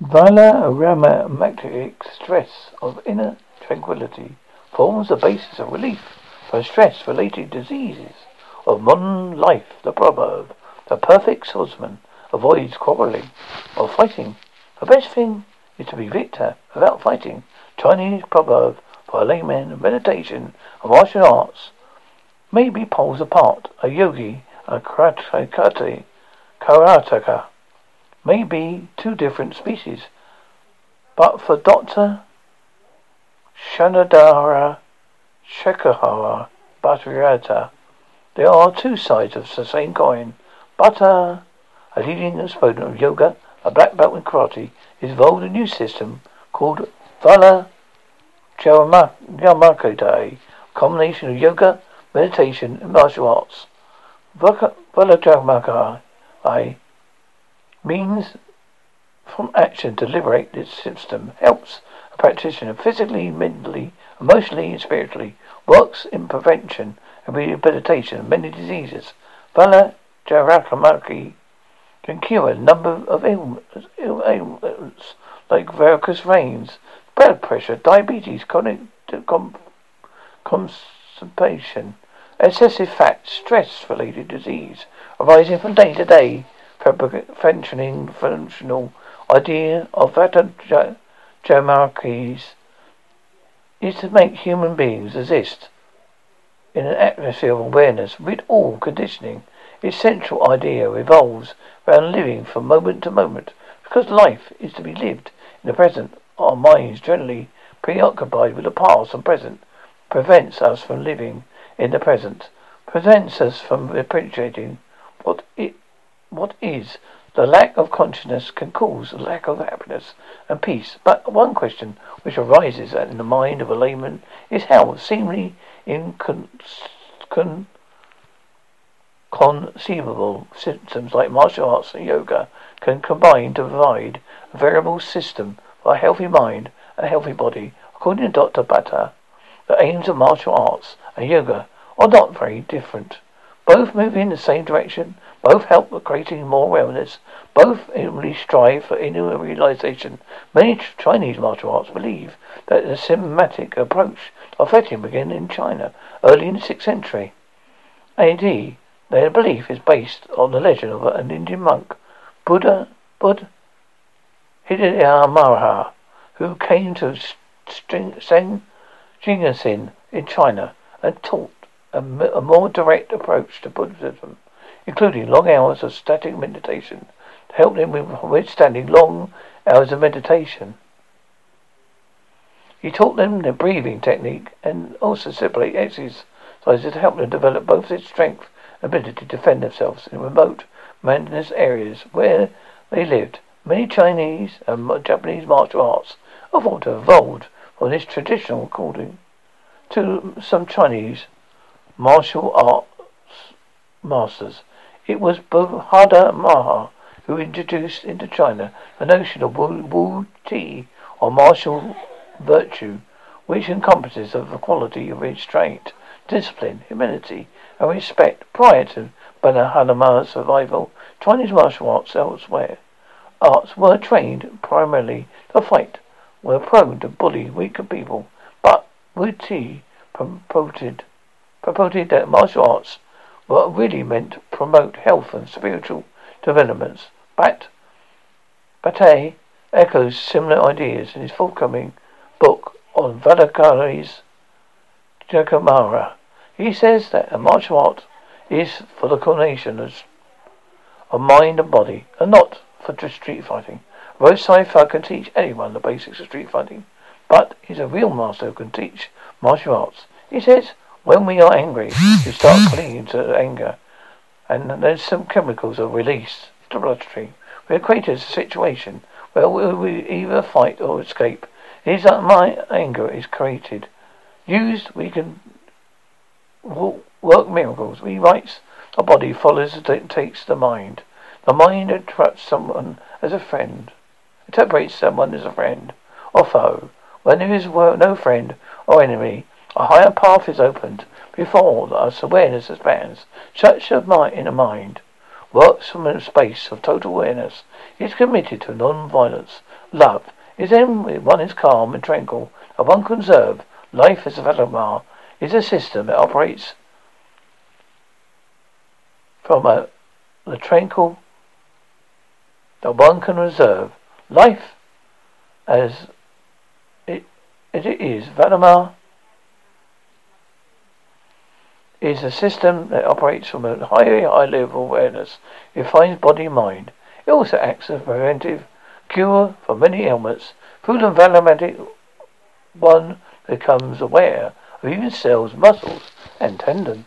Valoramatic stress of inner tranquility forms the basis of relief for stress-related diseases of modern life. The proverb, the perfect swordsman avoids quarreling or fighting. The best thing is to be victor without fighting. Chinese proverb for a layman, meditation and martial arts may be poles apart. A yogi, a karate, karateka may be two different species. But for Dr. Chandra Shekhara Bhattacharya, there are two sides of the same coin. Bhatta, uh, a leading exponent of yoga, a black belt in karate, is involved in a new system called Vala Jamakai, a combination of yoga, meditation, and martial arts. Vala means from action to liberate this system, helps a practitioner physically, mentally, emotionally, and spiritually, works in prevention and rehabilitation of many diseases. Vala Jarakamaki can cure a number of ailments like varicose veins, blood pressure, diabetes, chronic constipation, excessive fat, stress-related disease arising from day to day functioning functional idea of Jamarkis is to make human beings exist in an atmosphere of awareness with all conditioning. Its central idea revolves around living from moment to moment. Because life is to be lived in the present, our minds generally preoccupied with the past and present prevents us from living in the present, prevents us from appreciating what it what is the lack of consciousness can cause a lack of happiness and peace. But one question which arises in the mind of a layman is how, seemingly inconceivable systems like martial arts and yoga can combine to provide a variable system for a healthy mind and a healthy body. According to Dr. Bhatta, the aims of martial arts and yoga are not very different. Both move in the same direction, both help with creating more wellness. Both only strive for inner realization. Many Chinese martial arts believe that the systematic approach of fighting began in China early in the 6th century AD. Their belief is based on the legend of an Indian monk, Buddha, Buddha Hidayamara, who came to Seng Jingasin in China and taught a, a more direct approach to Buddhism including long hours of static meditation to help them with withstanding long hours of meditation. He taught them the breathing technique and also separate exercises to help them develop both their strength and ability to defend themselves in remote, mountainous areas where they lived. Many Chinese and Japanese martial arts have evolved from this traditional according to some Chinese martial arts masters. It was Buddha Maha who introduced into China the notion of Wu, Wu Ti, or martial virtue, which encompasses of the quality of restraint, discipline, humility, and respect. Prior to Buddha Hanumana's survival, Chinese martial arts elsewhere arts were trained primarily to fight, were prone to bully weaker people, but Wu Ti promoted, promoted that martial arts were really meant to promote health and spiritual developments. Bat Bate echoes similar ideas in his forthcoming book on Valakari's Jagamara. He says that a martial art is for the coordination of, mind and body, and not for street fighting. Roadside Thug can teach anyone the basics of street fighting, but he's a real master who can teach martial arts. He says when we are angry, we start clinging to anger, and there's some chemicals are released to bloodstream. We have created a situation where we either fight or escape. It is that my anger is created. Used, we can work miracles. We Rewrites the body, follows, takes the mind. The mind interprets someone as a friend. Interprets someone as a friend or foe. When there is no friend or enemy, a higher path is opened before us awareness expands. Such mind in a mind works from a space of total awareness. It is committed to non-violence. Love is then one is calm and tranquil. A one conserve life as a Valimar is a system that operates from a the tranquil that one can reserve life as it, it is. Valimar is a system that operates from a high, high level of awareness. It finds body and mind. It also acts as a preventive cure for many ailments. Food and Valamatic one becomes aware of even cells, muscles, and tendon.